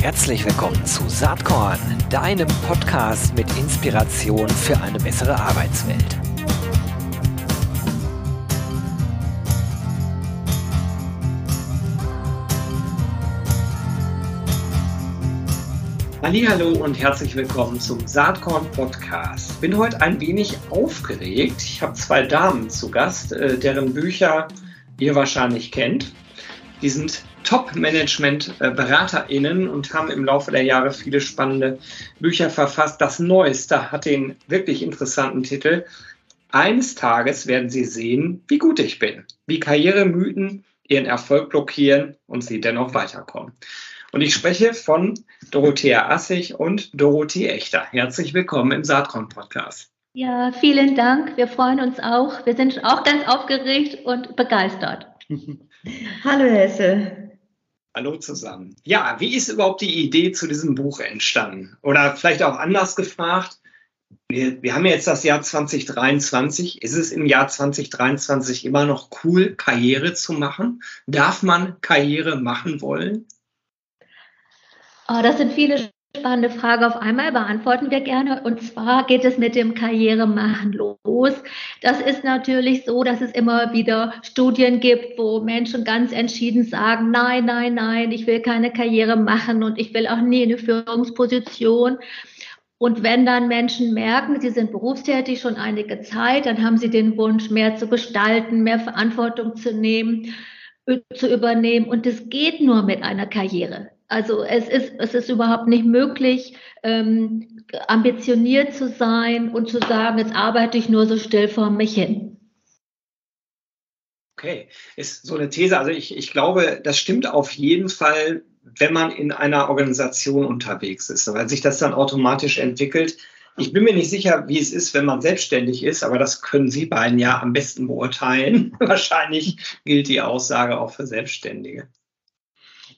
Herzlich willkommen zu Saatkorn, deinem Podcast mit Inspiration für eine bessere Arbeitswelt. Hallo und herzlich willkommen zum Saatkorn Podcast. Bin heute ein wenig aufgeregt. Ich habe zwei Damen zu Gast, äh, deren Bücher ihr wahrscheinlich kennt. Die sind Top-Management-BeraterInnen und haben im Laufe der Jahre viele spannende Bücher verfasst. Das Neueste hat den wirklich interessanten Titel Eines Tages werden Sie sehen, wie gut ich bin, wie Karrieremythen ihren Erfolg blockieren und sie dennoch weiterkommen. Und ich spreche von Dorothea Assig und Dorothee Echter. Herzlich willkommen im Saatkorn-Podcast. Ja, vielen Dank. Wir freuen uns auch. Wir sind auch ganz aufgeregt und begeistert. Hallo Hesse. Hallo zusammen. Ja, wie ist überhaupt die Idee zu diesem Buch entstanden? Oder vielleicht auch anders gefragt, wir, wir haben jetzt das Jahr 2023. Ist es im Jahr 2023 immer noch cool, Karriere zu machen? Darf man Karriere machen wollen? Oh, das sind viele spannende Frage auf einmal beantworten wir gerne. Und zwar geht es mit dem Karrieremachen los. Das ist natürlich so, dass es immer wieder Studien gibt, wo Menschen ganz entschieden sagen, nein, nein, nein, ich will keine Karriere machen und ich will auch nie eine Führungsposition. Und wenn dann Menschen merken, sie sind berufstätig schon einige Zeit, dann haben sie den Wunsch, mehr zu gestalten, mehr Verantwortung zu nehmen, zu übernehmen. Und es geht nur mit einer Karriere. Also es ist, es ist überhaupt nicht möglich, ähm, ambitioniert zu sein und zu sagen, jetzt arbeite ich nur so still vor mich hin. Okay, ist so eine These. Also ich, ich glaube, das stimmt auf jeden Fall, wenn man in einer Organisation unterwegs ist, weil sich das dann automatisch entwickelt. Ich bin mir nicht sicher, wie es ist, wenn man selbstständig ist, aber das können Sie beiden ja am besten beurteilen. Wahrscheinlich gilt die Aussage auch für Selbstständige.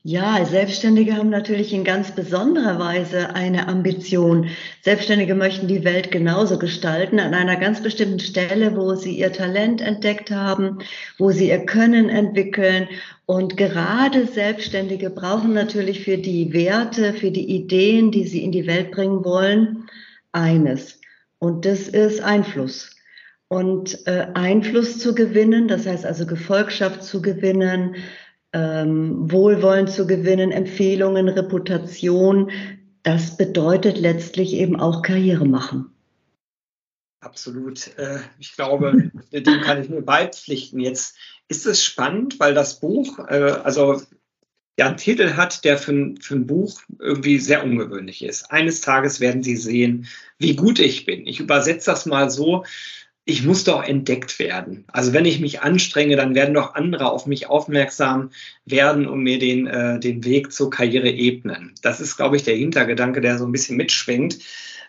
Ja, Selbstständige haben natürlich in ganz besonderer Weise eine Ambition. Selbstständige möchten die Welt genauso gestalten an einer ganz bestimmten Stelle, wo sie ihr Talent entdeckt haben, wo sie ihr Können entwickeln. Und gerade Selbstständige brauchen natürlich für die Werte, für die Ideen, die sie in die Welt bringen wollen, eines. Und das ist Einfluss. Und äh, Einfluss zu gewinnen, das heißt also Gefolgschaft zu gewinnen, ähm, Wohlwollen zu gewinnen, Empfehlungen, Reputation. Das bedeutet letztlich eben auch Karriere machen. Absolut. Äh, ich glaube, dem kann ich nur beipflichten. Jetzt ist es spannend, weil das Buch, äh, also ja, einen Titel hat, der für, für ein Buch irgendwie sehr ungewöhnlich ist. Eines Tages werden Sie sehen, wie gut ich bin. Ich übersetze das mal so ich muss doch entdeckt werden. Also wenn ich mich anstrenge, dann werden doch andere auf mich aufmerksam werden und mir den, äh, den Weg zur Karriere ebnen. Das ist, glaube ich, der Hintergedanke, der so ein bisschen mitschwingt.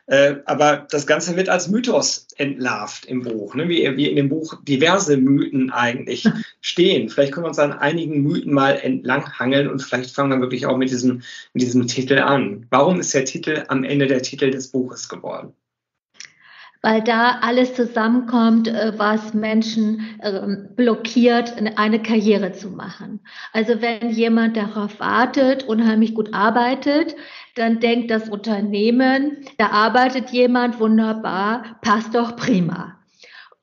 Äh, aber das Ganze wird als Mythos entlarvt im Buch, ne? wie, wie in dem Buch diverse Mythen eigentlich stehen. Vielleicht können wir uns an einigen Mythen mal entlanghangeln und vielleicht fangen wir wirklich auch mit diesem, mit diesem Titel an. Warum ist der Titel am Ende der Titel des Buches geworden? Weil da alles zusammenkommt, äh, was Menschen ähm, blockiert, eine Karriere zu machen. Also wenn jemand darauf wartet, unheimlich gut arbeitet, dann denkt das Unternehmen, da arbeitet jemand wunderbar, passt doch prima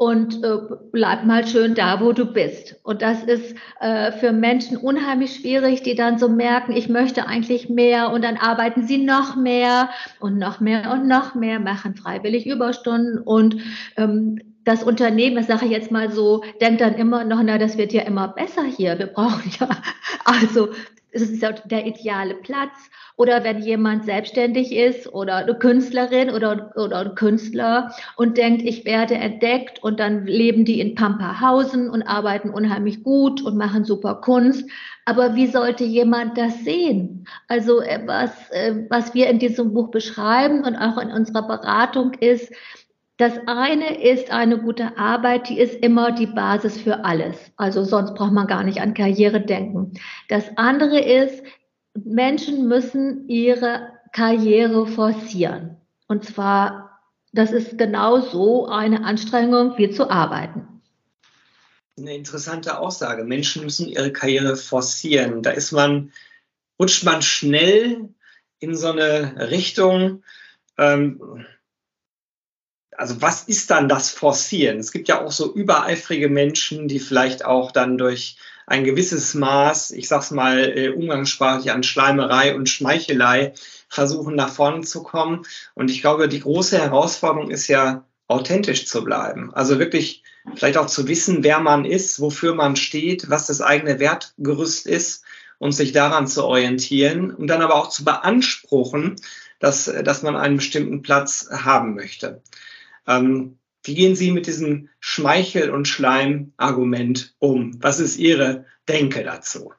und äh, bleib mal schön da, wo du bist. Und das ist äh, für Menschen unheimlich schwierig, die dann so merken, ich möchte eigentlich mehr und dann arbeiten sie noch mehr und noch mehr und noch mehr, machen freiwillig Überstunden und ähm, das Unternehmen, das sage ich jetzt mal so, denkt dann immer noch, na, das wird ja immer besser hier. Wir brauchen ja, also ist ja der ideale Platz. Oder wenn jemand selbstständig ist oder eine Künstlerin oder, oder ein Künstler und denkt, ich werde entdeckt und dann leben die in Pamperhausen und arbeiten unheimlich gut und machen super Kunst. Aber wie sollte jemand das sehen? Also äh, was, äh, was wir in diesem Buch beschreiben und auch in unserer Beratung ist, das eine ist eine gute Arbeit, die ist immer die Basis für alles. Also sonst braucht man gar nicht an Karriere denken. Das andere ist, Menschen müssen ihre Karriere forcieren. Und zwar, das ist genau so eine Anstrengung wie zu arbeiten. Eine interessante Aussage. Menschen müssen ihre Karriere forcieren. Da ist man, rutscht man schnell in so eine Richtung. Ähm, also was ist dann das Forcieren? Es gibt ja auch so übereifrige Menschen, die vielleicht auch dann durch ein gewisses Maß, ich sag's mal äh, umgangssprachlich, an Schleimerei und Schmeichelei versuchen nach vorne zu kommen. Und ich glaube, die große Herausforderung ist ja, authentisch zu bleiben. Also wirklich vielleicht auch zu wissen, wer man ist, wofür man steht, was das eigene Wertgerüst ist und sich daran zu orientieren und dann aber auch zu beanspruchen, dass, dass man einen bestimmten Platz haben möchte. Ähm, wie gehen Sie mit diesem Schmeichel- und Schleim-Argument um? Was ist Ihre Denke dazu?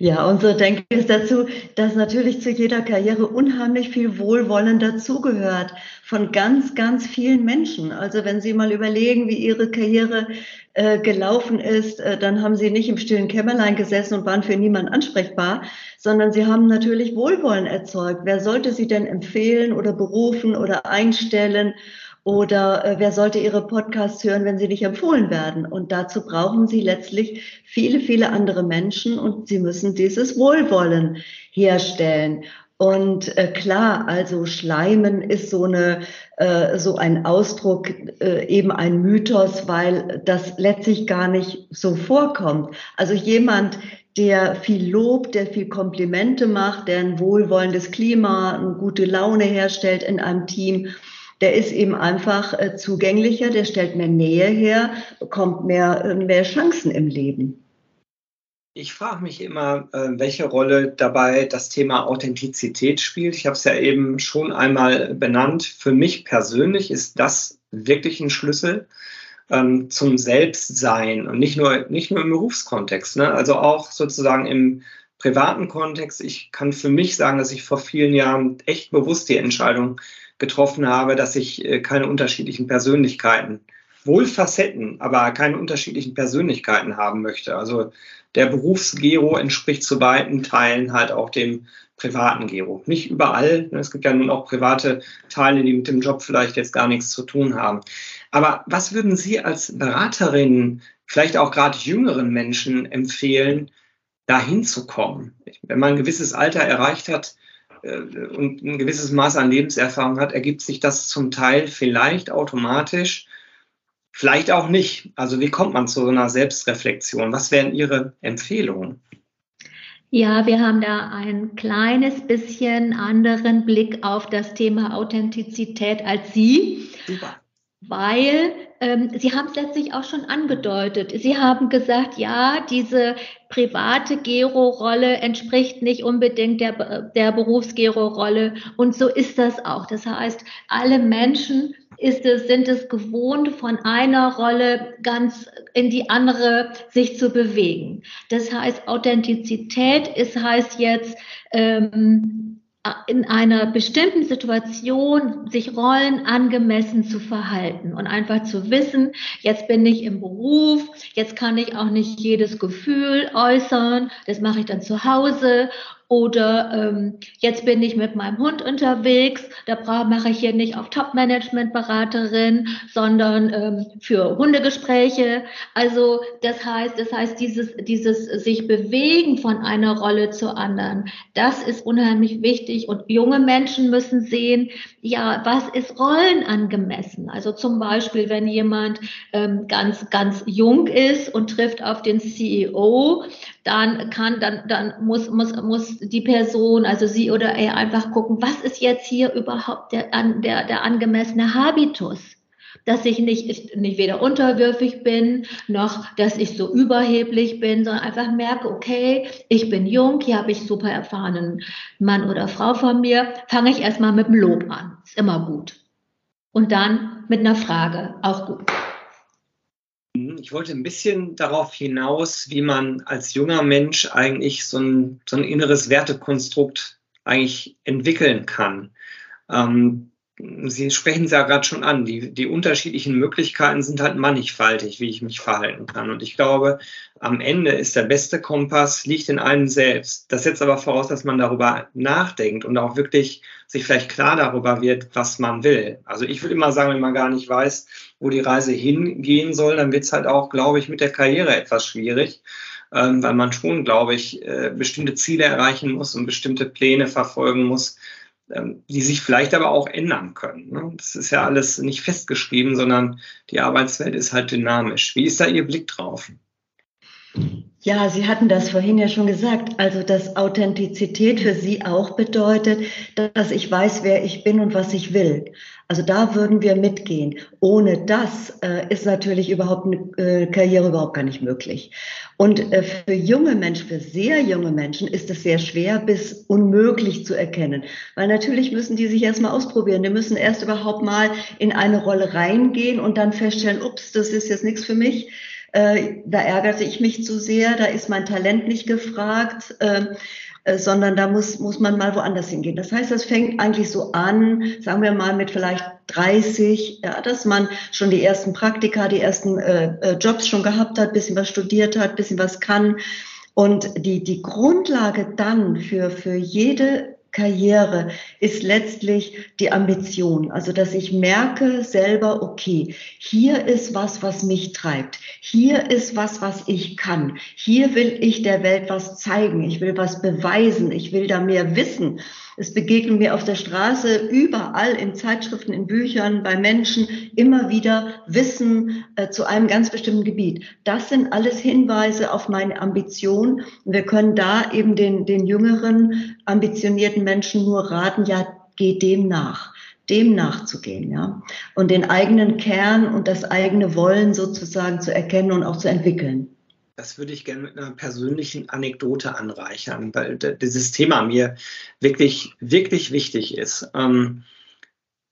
Ja, unsere Denke ist dazu, dass natürlich zu jeder Karriere unheimlich viel Wohlwollen dazugehört von ganz, ganz vielen Menschen. Also wenn Sie mal überlegen, wie Ihre Karriere äh, gelaufen ist, äh, dann haben Sie nicht im stillen Kämmerlein gesessen und waren für niemanden ansprechbar, sondern Sie haben natürlich Wohlwollen erzeugt. Wer sollte Sie denn empfehlen oder berufen oder einstellen? Oder äh, wer sollte Ihre Podcasts hören, wenn sie nicht empfohlen werden? Und dazu brauchen Sie letztlich viele, viele andere Menschen und Sie müssen dieses Wohlwollen herstellen. Und äh, klar, also Schleimen ist so eine äh, so ein Ausdruck, äh, eben ein Mythos, weil das letztlich gar nicht so vorkommt. Also jemand, der viel Lob, der viel Komplimente macht, der ein wohlwollendes Klima, eine gute Laune herstellt in einem Team, der ist eben einfach äh, zugänglicher, der stellt mehr Nähe her, bekommt mehr, äh, mehr Chancen im Leben. Ich frage mich immer, äh, welche Rolle dabei das Thema Authentizität spielt. Ich habe es ja eben schon einmal benannt. Für mich persönlich ist das wirklich ein Schlüssel ähm, zum Selbstsein und nicht nur, nicht nur im Berufskontext, ne? also auch sozusagen im privaten Kontext. Ich kann für mich sagen, dass ich vor vielen Jahren echt bewusst die Entscheidung getroffen habe, dass ich äh, keine unterschiedlichen Persönlichkeiten, wohl Facetten, aber keine unterschiedlichen Persönlichkeiten haben möchte. Also der Berufsgero entspricht zu beiden Teilen halt auch dem privaten Gero. Nicht überall. Es gibt ja nun auch private Teile, die mit dem Job vielleicht jetzt gar nichts zu tun haben. Aber was würden Sie als Beraterin, vielleicht auch gerade jüngeren Menschen empfehlen, dahin zu kommen? Wenn man ein gewisses Alter erreicht hat, und ein gewisses Maß an Lebenserfahrung hat, ergibt sich das zum Teil vielleicht automatisch, vielleicht auch nicht. Also wie kommt man zu so einer Selbstreflexion? Was wären Ihre Empfehlungen? Ja, wir haben da ein kleines bisschen anderen Blick auf das Thema Authentizität als Sie. Super. Weil ähm, Sie haben es letztlich auch schon angedeutet. Sie haben gesagt, ja, diese private Gero-Rolle entspricht nicht unbedingt der, der Berufsgero-Rolle. Und so ist das auch. Das heißt, alle Menschen ist es, sind es gewohnt, von einer Rolle ganz in die andere sich zu bewegen. Das heißt, Authentizität ist, heißt jetzt, ähm, in einer bestimmten Situation sich Rollen angemessen zu verhalten und einfach zu wissen, jetzt bin ich im Beruf, jetzt kann ich auch nicht jedes Gefühl äußern, das mache ich dann zu Hause oder ähm, jetzt bin ich mit meinem Hund unterwegs, da mache ich hier nicht auf Top-Management-Beraterin, sondern ähm, für Hundegespräche. Also das heißt, das heißt, dieses, dieses sich bewegen von einer Rolle zur anderen, das ist unheimlich wichtig. Und junge Menschen müssen sehen, ja, was ist Rollen angemessen? Also zum Beispiel, wenn jemand ähm, ganz, ganz jung ist und trifft auf den CEO, dann kann, dann, dann muss, muss, muss die Person, also sie oder er einfach gucken, was ist jetzt hier überhaupt der, der, der angemessene Habitus? Dass ich nicht, nicht weder unterwürfig bin, noch dass ich so überheblich bin, sondern einfach merke, okay, ich bin jung, hier habe ich super erfahrenen Mann oder Frau von mir, fange ich erstmal mit dem Lob an. Ist immer gut. Und dann mit einer Frage, auch gut. Ich wollte ein bisschen darauf hinaus, wie man als junger Mensch eigentlich so ein, so ein inneres Wertekonstrukt eigentlich entwickeln kann. Ähm, Sie sprechen es ja gerade schon an, die, die unterschiedlichen Möglichkeiten sind halt mannigfaltig, wie ich mich verhalten kann. Und ich glaube, am Ende ist der beste Kompass, liegt in einem selbst. Das setzt aber voraus, dass man darüber nachdenkt und auch wirklich sich vielleicht klar darüber wird, was man will. Also ich würde immer sagen, wenn man gar nicht weiß, wo die Reise hingehen soll, dann wird es halt auch, glaube ich, mit der Karriere etwas schwierig, ähm, weil man schon, glaube ich, äh, bestimmte Ziele erreichen muss und bestimmte Pläne verfolgen muss, die sich vielleicht aber auch ändern können. Ne? Das ist ja alles nicht festgeschrieben, sondern die Arbeitswelt ist halt dynamisch. Wie ist da Ihr Blick drauf? Ja, Sie hatten das vorhin ja schon gesagt. Also, dass Authentizität für Sie auch bedeutet, dass ich weiß, wer ich bin und was ich will. Also da würden wir mitgehen. Ohne das äh, ist natürlich überhaupt eine äh, Karriere überhaupt gar nicht möglich. Und äh, für junge Menschen, für sehr junge Menschen ist es sehr schwer bis unmöglich zu erkennen. Weil natürlich müssen die sich erstmal ausprobieren. Die müssen erst überhaupt mal in eine Rolle reingehen und dann feststellen, ups, das ist jetzt nichts für mich. Äh, da ärgerte ich mich zu sehr, da ist mein Talent nicht gefragt. Äh, äh, sondern da muss, muss man mal woanders hingehen. Das heißt, das fängt eigentlich so an, sagen wir mal mit vielleicht 30, ja, dass man schon die ersten Praktika, die ersten äh, Jobs schon gehabt hat, bisschen was studiert hat, bisschen was kann. Und die, die Grundlage dann für, für jede Karriere ist letztlich die Ambition. Also, dass ich merke selber, okay, hier ist was, was mich treibt. Hier ist was, was ich kann. Hier will ich der Welt was zeigen. Ich will was beweisen. Ich will da mehr wissen. Es begegnen mir auf der Straße, überall in Zeitschriften, in Büchern, bei Menschen immer wieder Wissen äh, zu einem ganz bestimmten Gebiet. Das sind alles Hinweise auf meine Ambition. Und wir können da eben den, den jüngeren, ambitionierten Menschen nur raten, ja, geh dem nach dem nachzugehen, ja, und den eigenen Kern und das eigene Wollen sozusagen zu erkennen und auch zu entwickeln. Das würde ich gerne mit einer persönlichen Anekdote anreichern, weil dieses Thema mir wirklich, wirklich wichtig ist. Ähm,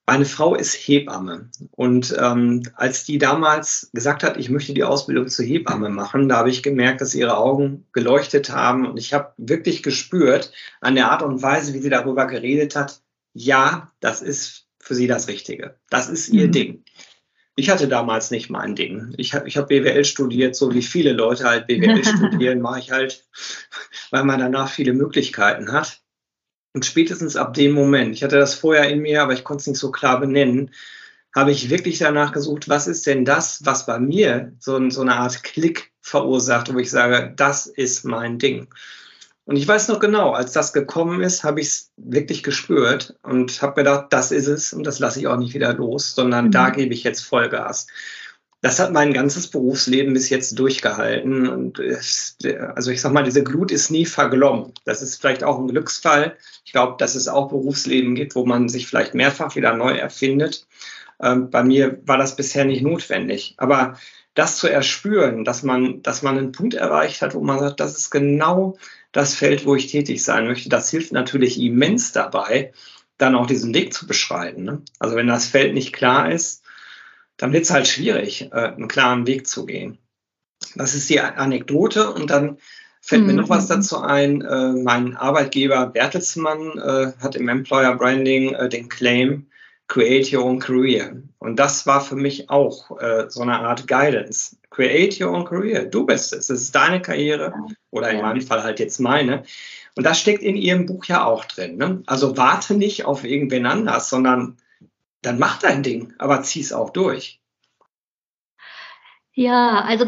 meine Frau ist Hebamme und ähm, als die damals gesagt hat, ich möchte die Ausbildung zur Hebamme machen, da habe ich gemerkt, dass ihre Augen geleuchtet haben und ich habe wirklich gespürt an der Art und Weise, wie sie darüber geredet hat, ja, das ist für sie das Richtige. Das ist ihr mhm. Ding. Ich hatte damals nicht mein Ding. Ich habe ich hab BWL studiert, so wie viele Leute halt BWL studieren, mache ich halt, weil man danach viele Möglichkeiten hat. Und spätestens ab dem Moment, ich hatte das vorher in mir, aber ich konnte es nicht so klar benennen, habe ich wirklich danach gesucht, was ist denn das, was bei mir so, so eine Art Klick verursacht, wo ich sage, das ist mein Ding. Und ich weiß noch genau, als das gekommen ist, habe ich es wirklich gespürt und habe gedacht, das ist es und das lasse ich auch nicht wieder los, sondern mhm. da gebe ich jetzt Vollgas. Das hat mein ganzes Berufsleben bis jetzt durchgehalten und es, also ich sag mal, diese Glut ist nie verglommen. Das ist vielleicht auch ein Glücksfall. Ich glaube, dass es auch Berufsleben gibt, wo man sich vielleicht mehrfach wieder neu erfindet. Ähm, bei mir war das bisher nicht notwendig. Aber das zu erspüren, dass man, dass man einen Punkt erreicht hat, wo man sagt, das ist genau das Feld, wo ich tätig sein möchte. Das hilft natürlich immens dabei, dann auch diesen Weg zu beschreiten. Ne? Also wenn das Feld nicht klar ist, dann wird es halt schwierig, äh, einen klaren Weg zu gehen. Das ist die Anekdote und dann fällt mhm. mir noch was mhm. dazu ein. Äh, mein Arbeitgeber Bertelsmann äh, hat im Employer Branding äh, den Claim Create Your Own Career. Und das war für mich auch äh, so eine Art Guidance. Create Your Own Career. Du bist es. Es ist deine Karriere oder in meinem Fall halt jetzt meine. Und das steckt in Ihrem Buch ja auch drin. Ne? Also warte nicht auf irgendwen anders, sondern dann mach dein Ding, aber zieh es auch durch. Ja, also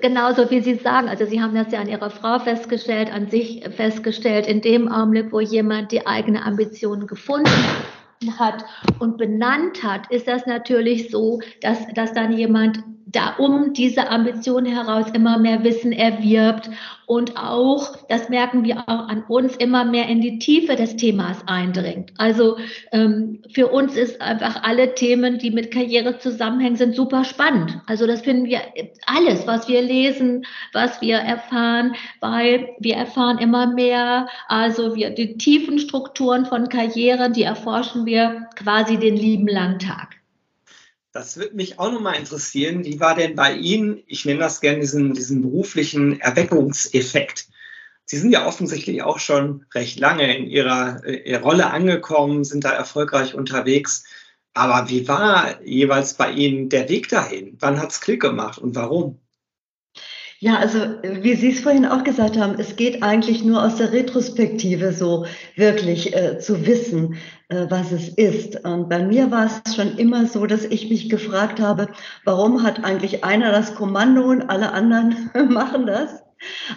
genauso wie Sie sagen, also Sie haben das ja an Ihrer Frau festgestellt, an sich festgestellt, in dem Augenblick, wo jemand die eigene Ambition gefunden hat hat und benannt hat, ist das natürlich so, dass, dass dann jemand da um diese Ambition heraus immer mehr Wissen erwirbt und auch, das merken wir auch an uns, immer mehr in die Tiefe des Themas eindringt. Also ähm, für uns ist einfach alle Themen, die mit Karriere zusammenhängen, sind super spannend. Also das finden wir alles, was wir lesen, was wir erfahren, weil wir erfahren immer mehr, also wir die tiefen Strukturen von Karrieren, die erforschen wir quasi den lieben langen Tag. Das würde mich auch nochmal interessieren. Wie war denn bei Ihnen, ich nenne das gerne diesen, diesen beruflichen Erweckungseffekt? Sie sind ja offensichtlich auch schon recht lange in Ihrer, Ihrer Rolle angekommen, sind da erfolgreich unterwegs. Aber wie war jeweils bei Ihnen der Weg dahin? Wann hat es Klick gemacht und warum? Ja, also wie Sie es vorhin auch gesagt haben, es geht eigentlich nur aus der Retrospektive so wirklich äh, zu wissen, äh, was es ist. Und bei mir war es schon immer so, dass ich mich gefragt habe, warum hat eigentlich einer das Kommando und alle anderen machen das?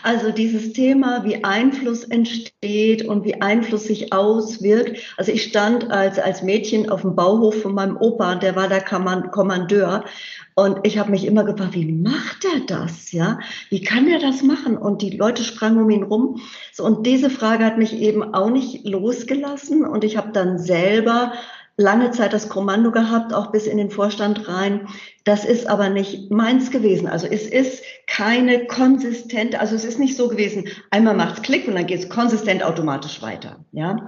Also dieses Thema, wie Einfluss entsteht und wie Einfluss sich auswirkt. Also ich stand als, als Mädchen auf dem Bauhof von meinem Opa, der war der Kommandeur. Und ich habe mich immer gefragt, wie macht er das? Ja, wie kann er das machen? Und die Leute sprangen um ihn rum. So, und diese Frage hat mich eben auch nicht losgelassen. Und ich habe dann selber lange Zeit das Kommando gehabt, auch bis in den Vorstand rein. Das ist aber nicht meins gewesen. Also es ist keine konsistente, also es ist nicht so gewesen, einmal macht's Klick und dann geht's konsistent automatisch weiter. Ja,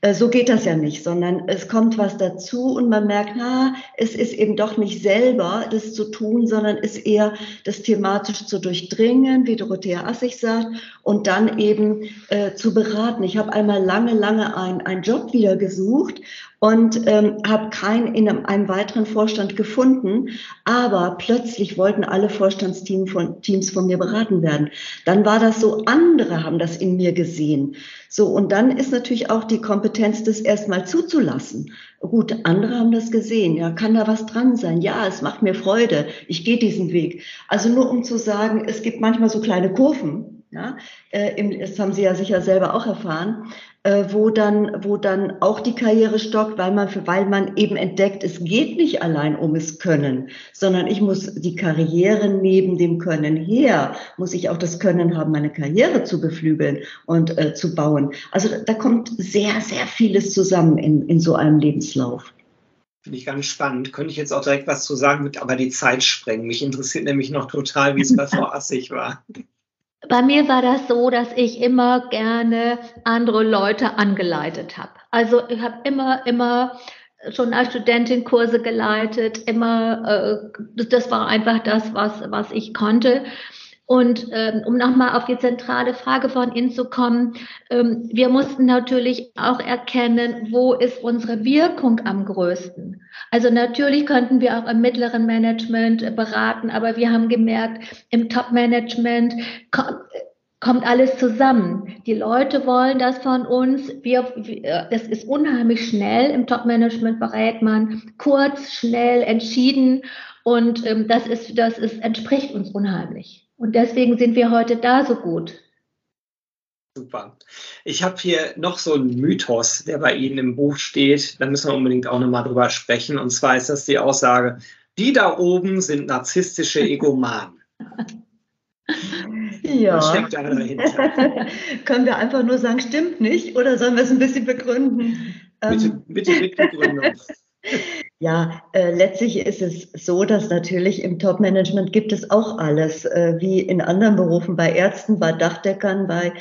äh, so geht das ja nicht, sondern es kommt was dazu und man merkt, na, es ist eben doch nicht selber das zu tun, sondern ist eher das thematisch zu durchdringen, wie Dorothea Assig sagt, und dann eben äh, zu beraten. Ich habe einmal lange, lange einen, einen Job wieder gesucht und ähm, habe keinen in einem, einem, weiteren Vorstand gefunden. Aber plötzlich wollten alle Vorstandsteams von, Teams von mir beraten werden. Dann war das so, andere haben das in mir gesehen. So, und dann ist natürlich auch die Kompetenz, das erstmal zuzulassen. Gut, andere haben das gesehen. Ja, kann da was dran sein? Ja, es macht mir Freude. Ich gehe diesen Weg. Also nur um zu sagen, es gibt manchmal so kleine Kurven. Ja, äh, das haben Sie ja sicher selber auch erfahren wo dann, wo dann auch die Karriere stockt, weil man, weil man eben entdeckt, es geht nicht allein um es Können, sondern ich muss die Karriere neben dem Können her, muss ich auch das Können haben, meine Karriere zu beflügeln und äh, zu bauen. Also da kommt sehr, sehr vieles zusammen in, in so einem Lebenslauf. Finde ich ganz spannend. Könnte ich jetzt auch direkt was zu sagen, aber die Zeit sprengen. Mich interessiert nämlich noch total, wie es bei Frau Assig war. Bei mir war das so, dass ich immer gerne andere Leute angeleitet habe. Also ich habe immer, immer schon als Studentin Kurse geleitet, immer, äh, das war einfach das, was, was ich konnte. Und ähm, um nochmal auf die zentrale Frage von Ihnen zu kommen, ähm, wir mussten natürlich auch erkennen, wo ist unsere Wirkung am größten. Also natürlich könnten wir auch im mittleren Management beraten, aber wir haben gemerkt, im Top-Management kommt alles zusammen. Die Leute wollen das von uns. Wir, das ist unheimlich schnell. Im Top-Management berät man kurz, schnell, entschieden. Und ähm, das ist, das ist, entspricht uns unheimlich. Und deswegen sind wir heute da so gut. Super. Ich habe hier noch so einen Mythos, der bei Ihnen im Buch steht. Da müssen wir unbedingt auch nochmal drüber sprechen. Und zwar ist das die Aussage, die da oben sind narzisstische Egomanen. Ja. Was steckt da dahinter? Können wir einfach nur sagen, stimmt nicht? Oder sollen wir es ein bisschen begründen? Bitte, ähm. bitte mit Begründung. Ja, äh, letztlich ist es so, dass natürlich im Top-Management gibt es auch alles, äh, wie in anderen Berufen, bei Ärzten, bei Dachdeckern, bei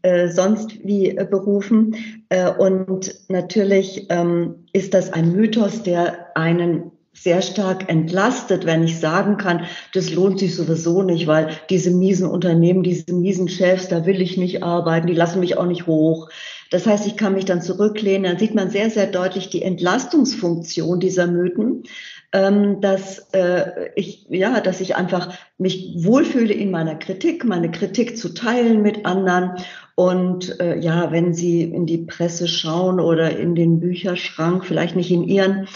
äh, sonst wie äh, Berufen. Äh, und natürlich ähm, ist das ein Mythos, der einen sehr stark entlastet, wenn ich sagen kann, das lohnt sich sowieso nicht, weil diese miesen Unternehmen, diese miesen Chefs, da will ich nicht arbeiten, die lassen mich auch nicht hoch. Das heißt, ich kann mich dann zurücklehnen. Dann sieht man sehr, sehr deutlich die Entlastungsfunktion dieser Mythen, ähm, dass äh, ich ja, dass ich einfach mich wohlfühle in meiner Kritik, meine Kritik zu teilen mit anderen. Und äh, ja, wenn Sie in die Presse schauen oder in den Bücherschrank, vielleicht nicht in Ihren,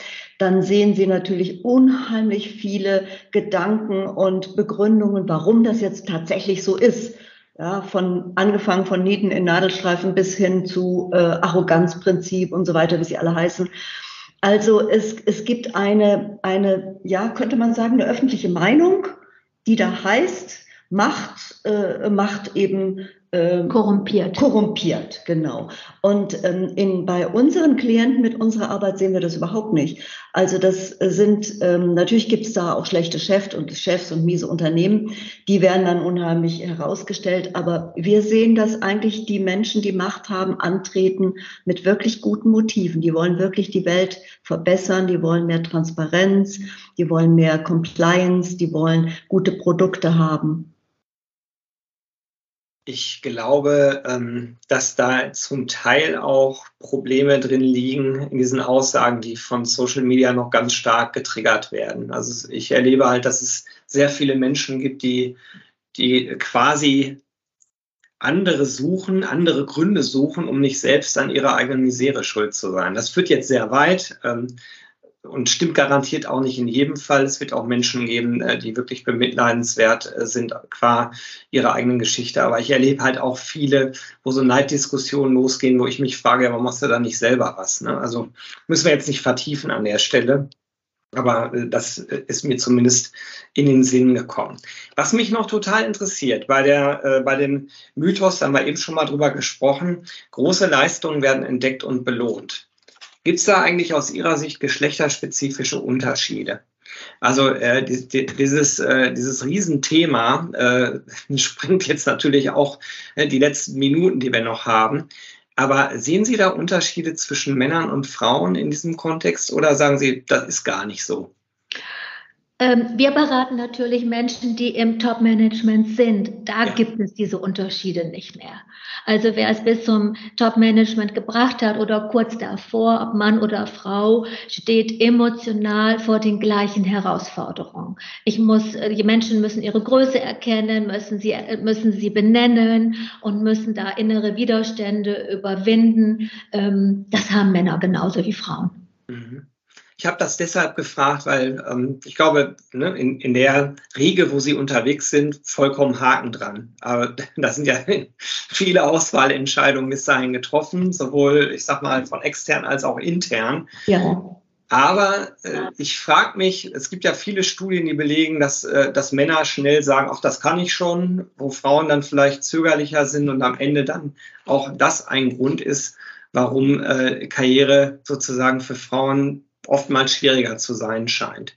dann sehen Sie natürlich unheimlich viele Gedanken und Begründungen, warum das jetzt tatsächlich so ist. Ja, von angefangen von Nieten in Nadelstreifen bis hin zu äh, Arroganzprinzip und so weiter, wie sie alle heißen. Also es, es gibt eine, eine, ja, könnte man sagen, eine öffentliche Meinung, die da heißt, Macht, äh, Macht eben ähm, korrumpiert. Korrumpiert, genau. Und ähm, in, bei unseren Klienten mit unserer Arbeit sehen wir das überhaupt nicht. Also das sind, ähm, natürlich gibt es da auch schlechte Chefs und Chefs und miese Unternehmen, die werden dann unheimlich herausgestellt. Aber wir sehen, dass eigentlich die Menschen, die Macht haben, antreten mit wirklich guten Motiven. Die wollen wirklich die Welt verbessern, die wollen mehr Transparenz, die wollen mehr Compliance, die wollen gute Produkte haben. Ich glaube, ähm, dass da zum Teil auch Probleme drin liegen in diesen Aussagen, die von Social Media noch ganz stark getriggert werden. Also ich erlebe halt, dass es sehr viele Menschen gibt, die, die quasi andere suchen, andere Gründe suchen, um nicht selbst an ihrer eigenen Misere schuld zu sein. Das führt jetzt sehr weit. Und stimmt garantiert auch nicht in jedem Fall. Es wird auch Menschen geben, äh, die wirklich bemitleidenswert äh, sind qua ihrer eigenen Geschichte. Aber ich erlebe halt auch viele, wo so Neiddiskussionen losgehen, wo ich mich frage, warum machst du da nicht selber was? Ne? Also müssen wir jetzt nicht vertiefen an der Stelle. Aber äh, das ist mir zumindest in den Sinn gekommen. Was mich noch total interessiert, bei, der, äh, bei dem Mythos, da haben wir eben schon mal drüber gesprochen, große Leistungen werden entdeckt und belohnt. Gibt es da eigentlich aus Ihrer Sicht geschlechterspezifische Unterschiede? Also äh, dieses, äh, dieses Riesenthema äh, springt jetzt natürlich auch äh, die letzten Minuten, die wir noch haben. Aber sehen Sie da Unterschiede zwischen Männern und Frauen in diesem Kontext oder sagen Sie, das ist gar nicht so? Ähm, wir beraten natürlich Menschen, die im Top-Management sind. Da ja. gibt es diese Unterschiede nicht mehr. Also wer es bis zum Top-Management gebracht hat oder kurz davor, ob Mann oder Frau, steht emotional vor den gleichen Herausforderungen. Ich muss, äh, die Menschen müssen ihre Größe erkennen, müssen sie, äh, müssen sie benennen und müssen da innere Widerstände überwinden. Ähm, das haben Männer genauso wie Frauen. Mhm. Ich habe das deshalb gefragt, weil ähm, ich glaube, ne, in, in der Riege, wo Sie unterwegs sind, vollkommen Haken dran. Aber da sind ja viele Auswahlentscheidungen bis dahin getroffen, sowohl, ich sag mal, von extern als auch intern. Ja. Aber äh, ich frage mich, es gibt ja viele Studien, die belegen, dass, äh, dass Männer schnell sagen, ach, das kann ich schon, wo Frauen dann vielleicht zögerlicher sind und am Ende dann auch das ein Grund ist, warum äh, Karriere sozusagen für Frauen oftmals schwieriger zu sein scheint.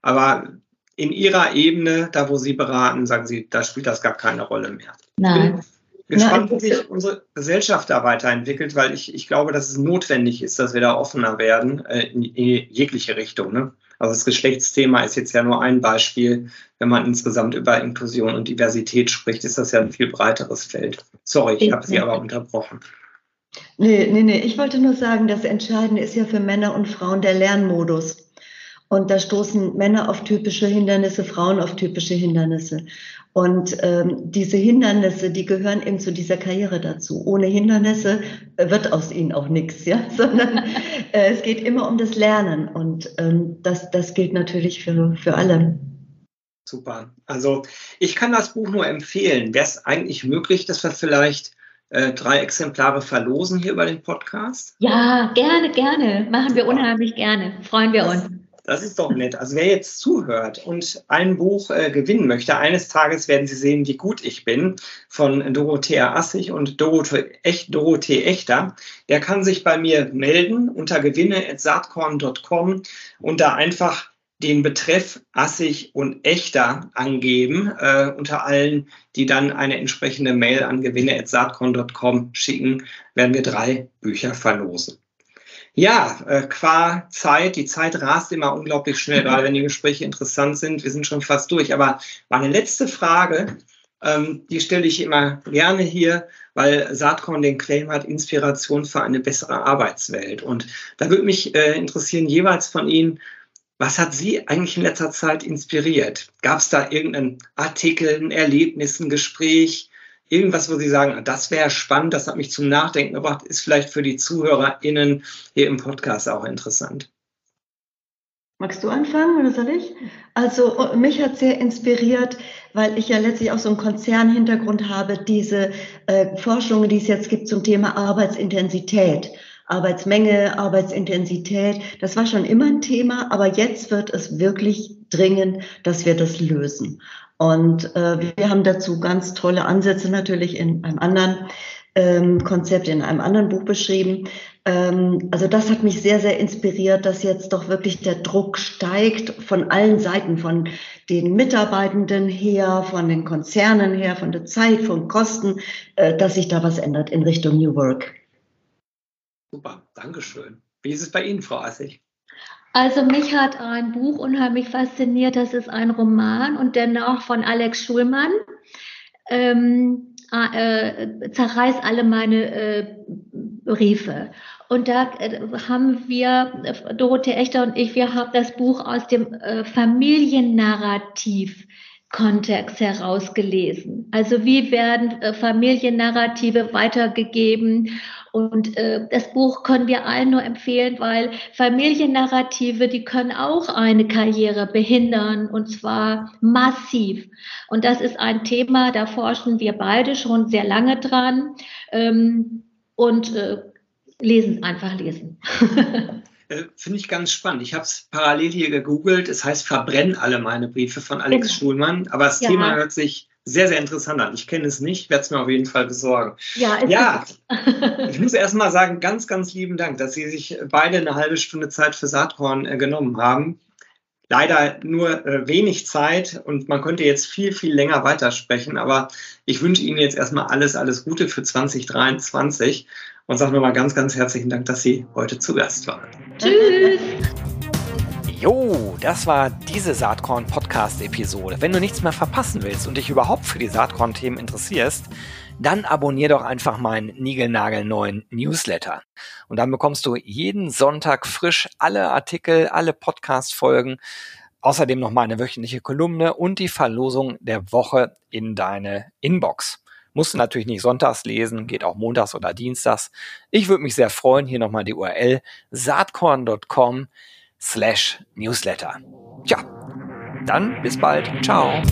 Aber in Ihrer Ebene, da wo Sie beraten, sagen Sie, da spielt das gar keine Rolle mehr. Nein. Ich bin gespannt, wie sich unsere Gesellschaft da weiterentwickelt, weil ich, ich glaube, dass es notwendig ist, dass wir da offener werden äh, in, in jegliche Richtung. Ne? Also das Geschlechtsthema ist jetzt ja nur ein Beispiel. Wenn man insgesamt über Inklusion und Diversität spricht, ist das ja ein viel breiteres Feld. Sorry, ich habe Sie aber unterbrochen. Nee, nee, nee. Ich wollte nur sagen, das Entscheidende ist ja für Männer und Frauen der Lernmodus. Und da stoßen Männer auf typische Hindernisse, Frauen auf typische Hindernisse. Und ähm, diese Hindernisse, die gehören eben zu dieser Karriere dazu. Ohne Hindernisse wird aus ihnen auch nichts, ja, sondern äh, es geht immer um das Lernen. Und ähm, das, das gilt natürlich für, für alle. Super. Also ich kann das Buch nur empfehlen. Wäre es eigentlich möglich, dass wir vielleicht äh, drei Exemplare verlosen hier über den Podcast? Ja, gerne, gerne. Machen wir unheimlich gerne. Freuen wir uns. Das ist doch nett. Also wer jetzt zuhört und ein Buch äh, gewinnen möchte, eines Tages werden Sie sehen, wie gut ich bin, von Dorothea Assig und Dorothee, Echt, Dorothee Echter. Der kann sich bei mir melden unter gewinne.saatkorn.com und da einfach den Betreff assig und echter angeben äh, unter allen, die dann eine entsprechende Mail an gewinne.saatkorn.com schicken, werden wir drei Bücher verlosen. Ja, äh, qua Zeit, die Zeit rast immer unglaublich schnell, gerade wenn die Gespräche interessant sind. Wir sind schon fast durch. Aber meine letzte Frage, ähm, die stelle ich immer gerne hier, weil Saatkorn den Claim hat, Inspiration für eine bessere Arbeitswelt. Und da würde mich äh, interessieren, jeweils von Ihnen, was hat Sie eigentlich in letzter Zeit inspiriert? Gab es da irgendeinen Artikel, ein Erlebnis, ein Gespräch, irgendwas, wo Sie sagen, das wäre spannend, das hat mich zum Nachdenken gebracht, ist vielleicht für die ZuhörerInnen hier im Podcast auch interessant? Magst du anfangen oder soll ich? Also mich hat sehr inspiriert, weil ich ja letztlich auch so einen Konzernhintergrund habe, diese äh, Forschungen, die es jetzt gibt zum Thema Arbeitsintensität. Arbeitsmenge, Arbeitsintensität, das war schon immer ein Thema, aber jetzt wird es wirklich dringend, dass wir das lösen. Und äh, wir haben dazu ganz tolle Ansätze natürlich in einem anderen ähm, Konzept, in einem anderen Buch beschrieben. Ähm, also das hat mich sehr, sehr inspiriert, dass jetzt doch wirklich der Druck steigt von allen Seiten, von den Mitarbeitenden her, von den Konzernen her, von der Zeit, von Kosten, äh, dass sich da was ändert in Richtung New Work. Super, Dankeschön. Wie ist es bei Ihnen, Frau Assig? Also mich hat ein Buch unheimlich fasziniert. Das ist ein Roman und dennoch von Alex Schulmann. Ähm, äh, zerreiß alle meine äh, Briefe. Und da äh, haben wir, äh, Dorothee Echter und ich, wir haben das Buch aus dem äh, Familiennarrativ Kontext herausgelesen. Also wie werden äh, Familiennarrative weitergegeben? Und äh, das Buch können wir allen nur empfehlen, weil Familiennarrative, die können auch eine Karriere behindern und zwar massiv. Und das ist ein Thema, da forschen wir beide schon sehr lange dran ähm, und äh, lesen, einfach lesen. Äh, finde ich ganz spannend. Ich habe es parallel hier gegoogelt. Es heißt Verbrennen alle meine Briefe von Alex genau. Schulmann. Aber das ja. Thema hört sich sehr, sehr interessant an. Ich kenne es nicht, werde es mir auf jeden Fall besorgen. Ja, ja ich muss erst mal sagen, ganz, ganz lieben Dank, dass Sie sich beide eine halbe Stunde Zeit für Saathorn äh, genommen haben. Leider nur äh, wenig Zeit und man könnte jetzt viel, viel länger weitersprechen, aber ich wünsche Ihnen jetzt erstmal alles, alles Gute für 2023 und sage nochmal ganz, ganz herzlichen Dank, dass Sie heute zu Gast waren. Tschüss! Jo, das war diese Saatkorn-Podcast-Episode. Wenn du nichts mehr verpassen willst und dich überhaupt für die Saatkorn-Themen interessierst, dann abonnier doch einfach meinen niegelnagelneuen Newsletter. Und dann bekommst du jeden Sonntag frisch alle Artikel, alle Podcast-Folgen, außerdem noch meine wöchentliche Kolumne und die Verlosung der Woche in deine Inbox. Musst du natürlich nicht sonntags lesen, geht auch montags oder dienstags. Ich würde mich sehr freuen. Hier nochmal die URL saatkorn.com slash newsletter. Tja, dann bis bald. Ciao.